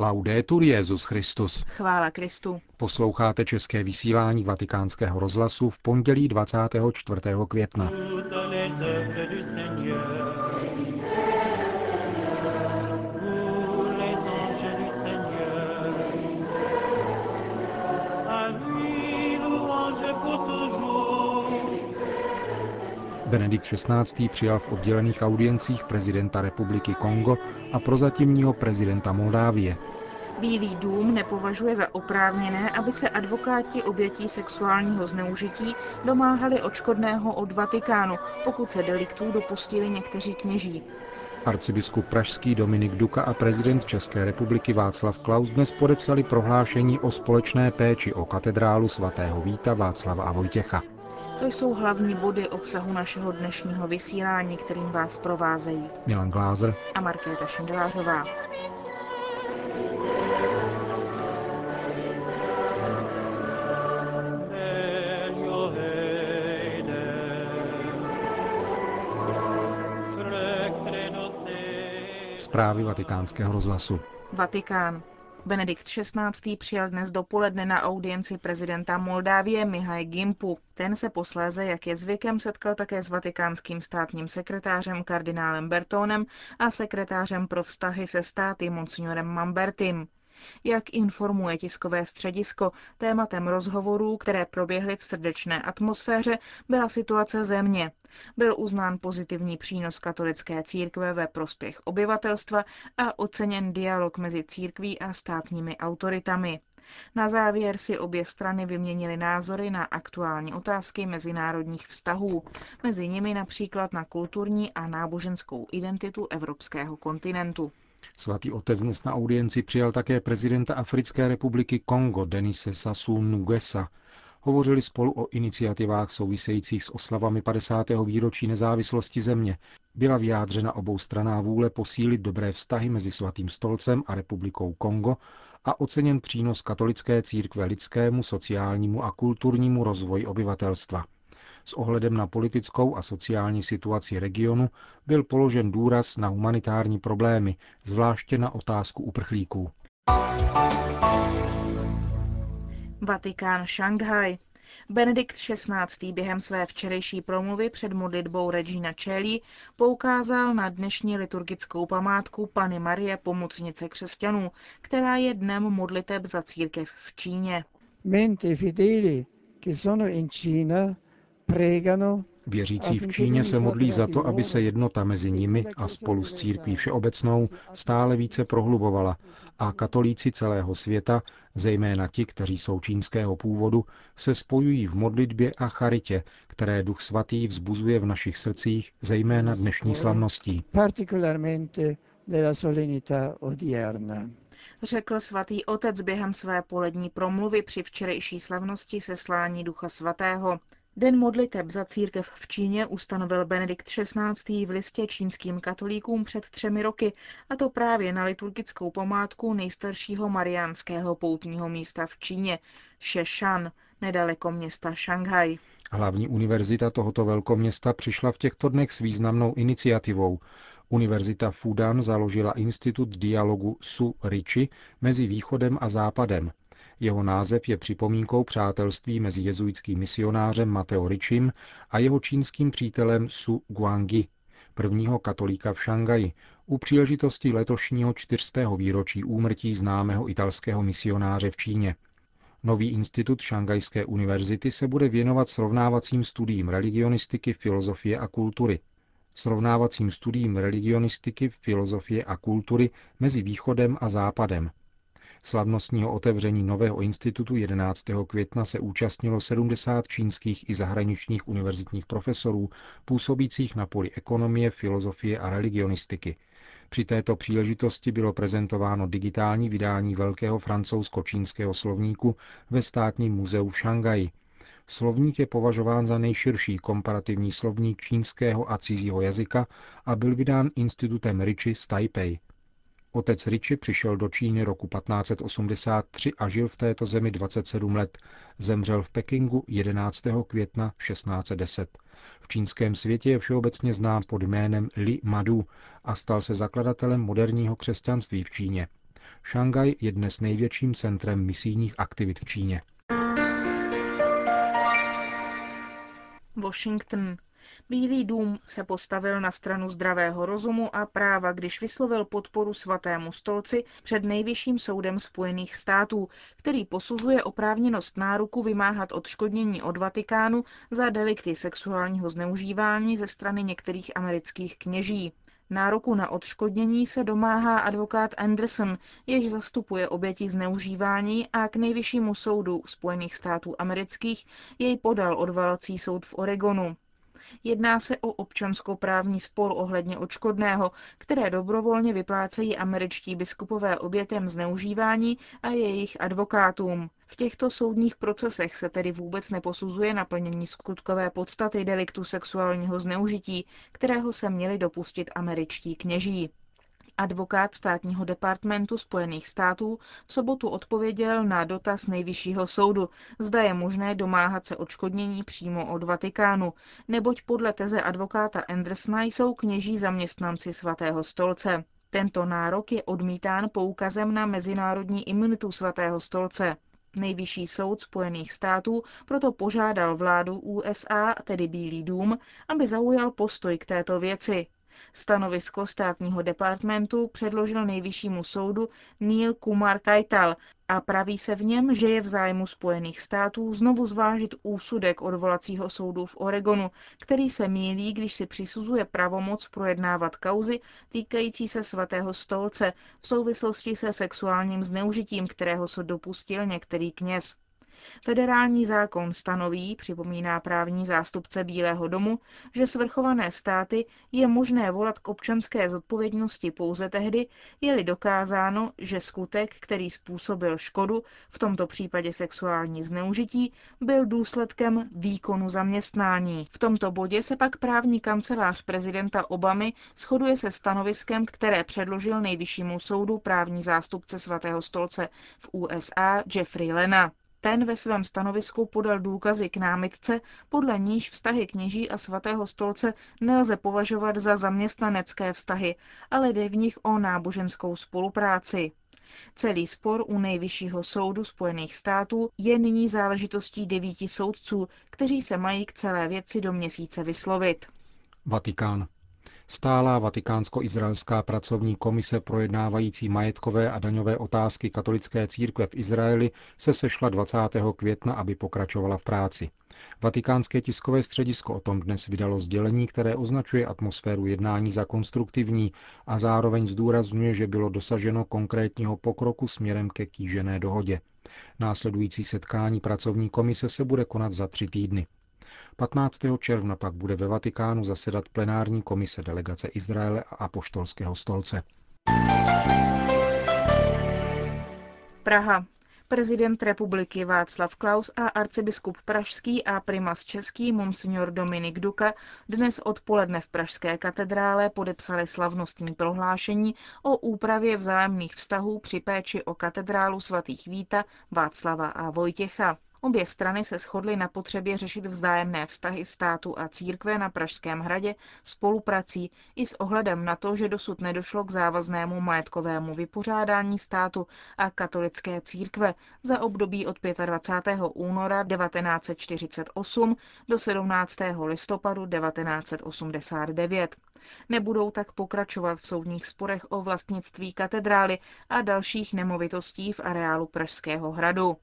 Laudetur Jezus Christus. Chvála Kristu. Posloucháte české vysílání Vatikánského rozhlasu v pondělí 24. května. Benedikt XVI. přijal v oddělených audiencích prezidenta republiky Kongo a prozatímního prezidenta Moldávie. Bílý dům nepovažuje za oprávněné, aby se advokáti obětí sexuálního zneužití domáhali odškodného od Vatikánu, pokud se deliktů dopustili někteří kněží. Arcibiskup Pražský Dominik Duka a prezident České republiky Václav Klaus dnes podepsali prohlášení o společné péči o katedrálu svatého Víta Václava a Vojtěcha. To jsou hlavní body obsahu našeho dnešního vysílání, kterým vás provázejí Milan Glázer a Markéta Šindelářová. Zprávy vatikánského rozhlasu. Vatikán. Benedikt XVI. přijal dnes dopoledne na audienci prezidenta Moldávie Mihaj Gimpu. Ten se posléze, jak je zvykem, setkal také s vatikánským státním sekretářem kardinálem Bertónem a sekretářem pro vztahy se státy monsignorem Mambertim. Jak informuje tiskové středisko, tématem rozhovorů, které proběhly v srdečné atmosféře, byla situace země. Byl uznán pozitivní přínos katolické církve ve prospěch obyvatelstva a oceněn dialog mezi církví a státními autoritami. Na závěr si obě strany vyměnily názory na aktuální otázky mezinárodních vztahů, mezi nimi například na kulturní a náboženskou identitu evropského kontinentu. Svatý otec dnes na audienci přijal také prezidenta Africké republiky Kongo Denise Sassou Nguessa. Hovořili spolu o iniciativách souvisejících s oslavami 50. výročí nezávislosti země. Byla vyjádřena obou straná vůle posílit dobré vztahy mezi Svatým stolcem a republikou Kongo a oceněn přínos katolické církve lidskému, sociálnímu a kulturnímu rozvoji obyvatelstva. S ohledem na politickou a sociální situaci regionu byl položen důraz na humanitární problémy, zvláště na otázku uprchlíků. Vatikán Šanghaj. Benedikt XVI. během své včerejší promluvy před modlitbou Regina Cheli poukázal na dnešní liturgickou památku Pany Marie Pomocnice křesťanů, která je dnem modliteb za církev v Číně. Mente fideli che sono in Cina Věřící v Číně se modlí za to, aby se jednota mezi nimi a spolu s církví všeobecnou stále více prohlubovala a katolíci celého světa, zejména ti, kteří jsou čínského původu, se spojují v modlitbě a charitě, které Duch Svatý vzbuzuje v našich srdcích, zejména dnešní slavností. Řekl svatý otec během své polední promluvy při včerejší slavnosti seslání Ducha Svatého. Den modliteb za církev v Číně ustanovil Benedikt XVI. v listě čínským katolíkům před třemi roky, a to právě na liturgickou památku nejstaršího mariánského poutního místa v Číně, Sheshan, nedaleko města Šanghaj. Hlavní univerzita tohoto velkoměsta přišla v těchto dnech s významnou iniciativou. Univerzita Fudan založila institut dialogu Su Richi mezi východem a západem, jeho název je připomínkou přátelství mezi jezuitským misionářem Mateo Richim a jeho čínským přítelem Su Guangyi, prvního katolíka v Šangaji, u příležitosti letošního 400. výročí úmrtí známého italského misionáře v Číně. Nový institut Šangajské univerzity se bude věnovat srovnávacím studiím religionistiky, filozofie a kultury. Srovnávacím studiím religionistiky, filozofie a kultury mezi východem a západem, Slavnostního otevření nového institutu 11. května se účastnilo 70 čínských i zahraničních univerzitních profesorů působících na poli ekonomie, filozofie a religionistiky. Při této příležitosti bylo prezentováno digitální vydání velkého francouzsko-čínského slovníku ve státním muzeu v Šangaji. Slovník je považován za nejširší komparativní slovník čínského a cizího jazyka a byl vydán institutem Richi z Taipei. Otec Riči přišel do Číny roku 1583 a žil v této zemi 27 let. Zemřel v Pekingu 11. května 1610. V čínském světě je všeobecně znám pod jménem Li Madu a stal se zakladatelem moderního křesťanství v Číně. Šangaj je dnes největším centrem misijních aktivit v Číně. Washington. Bílý dům se postavil na stranu zdravého rozumu a práva, když vyslovil podporu svatému stolci před nejvyšším soudem Spojených států, který posuzuje oprávněnost náruku vymáhat odškodnění od Vatikánu za delikty sexuálního zneužívání ze strany některých amerických kněží. Nároku na odškodnění se domáhá advokát Anderson, jež zastupuje oběti zneužívání a k nejvyššímu soudu Spojených států amerických jej podal odvalací soud v Oregonu. Jedná se o občanskoprávní spor ohledně odškodného, které dobrovolně vyplácejí američtí biskupové obětem zneužívání a jejich advokátům. V těchto soudních procesech se tedy vůbec neposuzuje naplnění skutkové podstaty deliktu sexuálního zneužití, kterého se měli dopustit američtí kněží. Advokát státního departmentu Spojených států v sobotu odpověděl na dotaz nejvyššího soudu, zda je možné domáhat se odškodnění přímo od Vatikánu, neboť podle teze advokáta Andersona jsou kněží zaměstnanci svatého stolce. Tento nárok je odmítán poukazem na mezinárodní imunitu svatého stolce. Nejvyšší soud Spojených států proto požádal vládu USA, tedy Bílý dům, aby zaujal postoj k této věci. Stanovisko státního departmentu předložil nejvyššímu soudu Neil Kumar Kaital a praví se v něm, že je v zájmu Spojených států znovu zvážit úsudek odvolacího soudu v Oregonu, který se mílí, když si přisuzuje pravomoc projednávat kauzy týkající se svatého stolce v souvislosti se sexuálním zneužitím, kterého se dopustil některý kněz. Federální zákon stanoví, připomíná právní zástupce Bílého domu, že svrchované státy je možné volat k občanské zodpovědnosti pouze tehdy, je-li dokázáno, že skutek, který způsobil škodu, v tomto případě sexuální zneužití, byl důsledkem výkonu zaměstnání. V tomto bodě se pak právní kancelář prezidenta Obamy shoduje se stanoviskem, které předložil nejvyššímu soudu právní zástupce svatého stolce v USA Jeffrey Lena. Ten ve svém stanovisku podal důkazy k námitce, podle níž vztahy kněží a svatého stolce nelze považovat za zaměstnanecké vztahy, ale jde v nich o náboženskou spolupráci. Celý spor u nejvyššího soudu Spojených států je nyní záležitostí devíti soudců, kteří se mají k celé věci do měsíce vyslovit. Vatikán. Stálá vatikánsko-izraelská pracovní komise projednávající majetkové a daňové otázky katolické církve v Izraeli se sešla 20. května, aby pokračovala v práci. Vatikánské tiskové středisko o tom dnes vydalo sdělení, které označuje atmosféru jednání za konstruktivní a zároveň zdůrazňuje, že bylo dosaženo konkrétního pokroku směrem ke kýžené dohodě. Následující setkání pracovní komise se bude konat za tři týdny. 15. června pak bude ve Vatikánu zasedat plenární komise delegace Izraele a Apoštolského stolce. Praha. Prezident republiky Václav Klaus a arcibiskup pražský a primas český Monsignor Dominik Duka dnes odpoledne v Pražské katedrále podepsali slavnostní prohlášení o úpravě vzájemných vztahů při péči o katedrálu svatých Víta, Václava a Vojtěcha. Obě strany se shodly na potřebě řešit vzájemné vztahy státu a církve na Pražském hradě spoluprací i s ohledem na to, že dosud nedošlo k závaznému majetkovému vypořádání státu a katolické církve za období od 25. února 1948 do 17. listopadu 1989. Nebudou tak pokračovat v soudních sporech o vlastnictví katedrály a dalších nemovitostí v areálu Pražského hradu.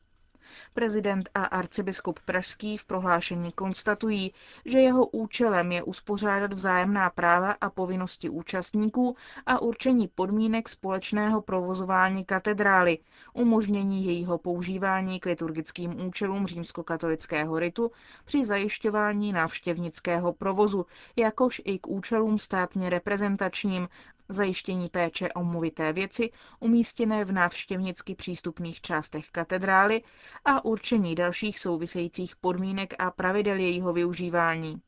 Prezident a arcibiskup Pražský v prohlášení konstatují, že jeho účelem je uspořádat vzájemná práva a povinnosti účastníků a určení podmínek společného provozování katedrály, umožnění jejího používání k liturgickým účelům římskokatolického ritu při zajišťování návštěvnického provozu, jakož i k účelům státně reprezentačním, zajištění péče o movité věci umístěné v návštěvnicky přístupných částech katedrály a určení dalších souvisejících podmínek a pravidel jejího využívání.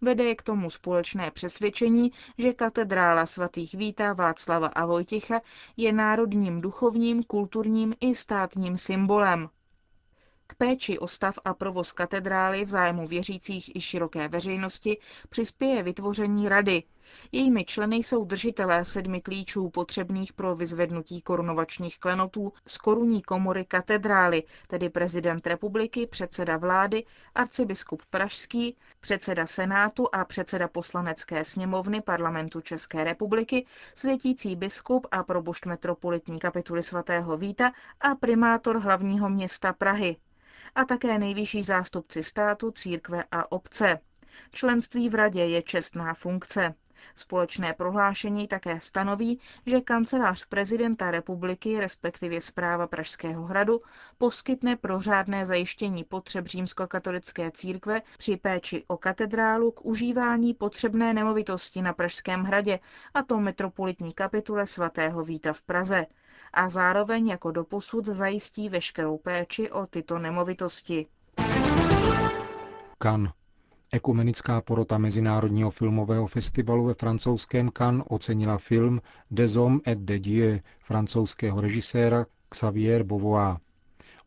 Vede je k tomu společné přesvědčení, že katedrála svatých Víta, Václava a Vojtěcha je národním duchovním, kulturním i státním symbolem. K péči o stav a provoz katedrály v zájmu věřících i široké veřejnosti přispěje vytvoření rady, Jejími členy jsou držitelé sedmi klíčů potřebných pro vyzvednutí korunovačních klenotů z korunní komory katedrály, tedy prezident republiky, předseda vlády, arcibiskup Pražský, předseda senátu a předseda poslanecké sněmovny parlamentu České republiky, světící biskup a probošt metropolitní kapituly svatého Víta a primátor hlavního města Prahy a také nejvyšší zástupci státu, církve a obce. Členství v radě je čestná funkce. Společné prohlášení také stanoví, že kancelář prezidenta republiky, respektive zpráva Pražského hradu, poskytne pro řádné zajištění potřeb římskokatolické církve při péči o katedrálu k užívání potřebné nemovitosti na Pražském hradě, a to metropolitní kapitule svatého Víta v Praze. A zároveň jako doposud zajistí veškerou péči o tyto nemovitosti. Kan. Ekumenická porota Mezinárodního filmového festivalu ve francouzském Cannes ocenila film Des hommes et de Dieu francouzského režiséra Xavier Beauvoir.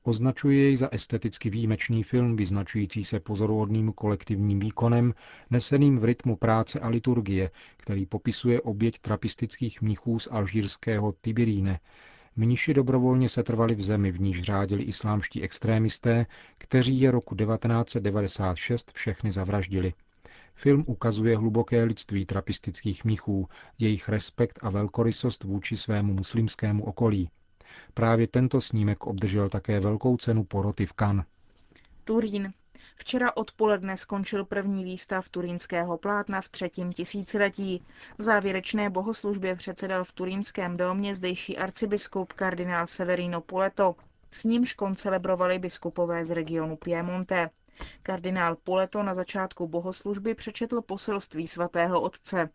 Označuje jej za esteticky výjimečný film, vyznačující se pozoruhodným kolektivním výkonem, neseným v rytmu práce a liturgie, který popisuje oběť trapistických mnichů z alžírského Tibiríne, Mniši dobrovolně se trvali v zemi, v níž řádili islámští extrémisté, kteří je roku 1996 všechny zavraždili. Film ukazuje hluboké lidství trapistických mnichů, jejich respekt a velkorysost vůči svému muslimskému okolí. Právě tento snímek obdržel také velkou cenu poroty v Cannes. Turín. Včera odpoledne skončil první výstav turínského plátna v třetím tisíciletí. V závěrečné bohoslužbě předsedal v turínském domě zdejší arcibiskup kardinál Severino Puleto. S nímž koncelebrovali biskupové z regionu Piemonte. Kardinál Puleto na začátku bohoslužby přečetl poselství svatého otce.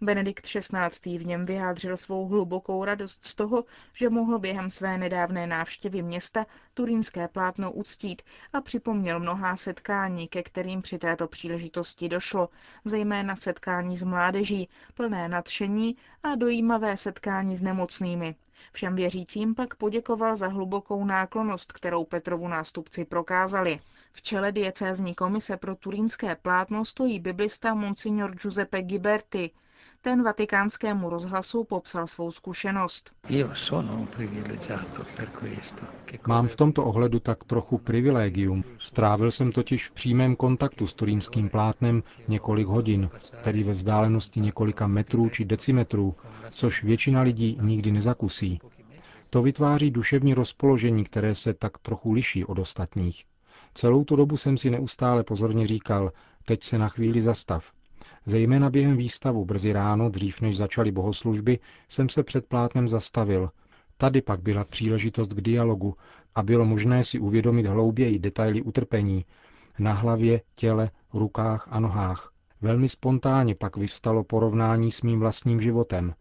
Benedikt XVI. v něm vyjádřil svou hlubokou radost z toho, že mohl během své nedávné návštěvy města turínské plátno uctít a připomněl mnohá setkání, ke kterým při této příležitosti došlo, zejména setkání s mládeží, plné nadšení a dojímavé setkání s nemocnými. Všem věřícím pak poděkoval za hlubokou náklonost, kterou Petrovu nástupci prokázali. V čele diecézní komise pro turínské plátno stojí biblista Monsignor Giuseppe Giberti. Ten vatikánskému rozhlasu popsal svou zkušenost. Mám v tomto ohledu tak trochu privilegium. Strávil jsem totiž v přímém kontaktu s turínským plátnem několik hodin, tedy ve vzdálenosti několika metrů či decimetrů, což většina lidí nikdy nezakusí. To vytváří duševní rozpoložení, které se tak trochu liší od ostatních. Celou tu dobu jsem si neustále pozorně říkal, teď se na chvíli zastav. Zejména během výstavu brzy ráno, dřív než začaly bohoslužby, jsem se před plátnem zastavil. Tady pak byla příležitost k dialogu a bylo možné si uvědomit hlouběji detaily utrpení na hlavě, těle, rukách a nohách. Velmi spontánně pak vyvstalo porovnání s mým vlastním životem.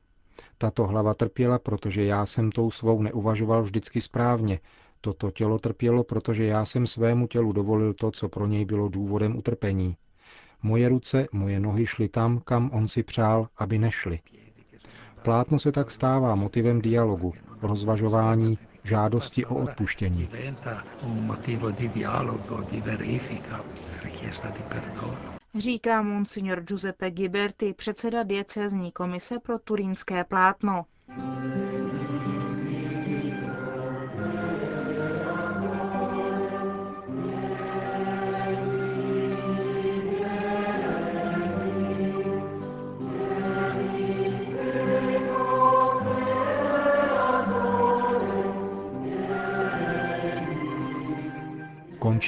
Tato hlava trpěla, protože já jsem tou svou neuvažoval vždycky správně. Toto tělo trpělo, protože já jsem svému tělu dovolil to, co pro něj bylo důvodem utrpení. Moje ruce, moje nohy šly tam, kam on si přál, aby nešly. Plátno se tak stává motivem dialogu, rozvažování, žádosti o odpuštění. Říká monsignor Giuseppe Giberti, předseda diecézní komise pro turínské plátno.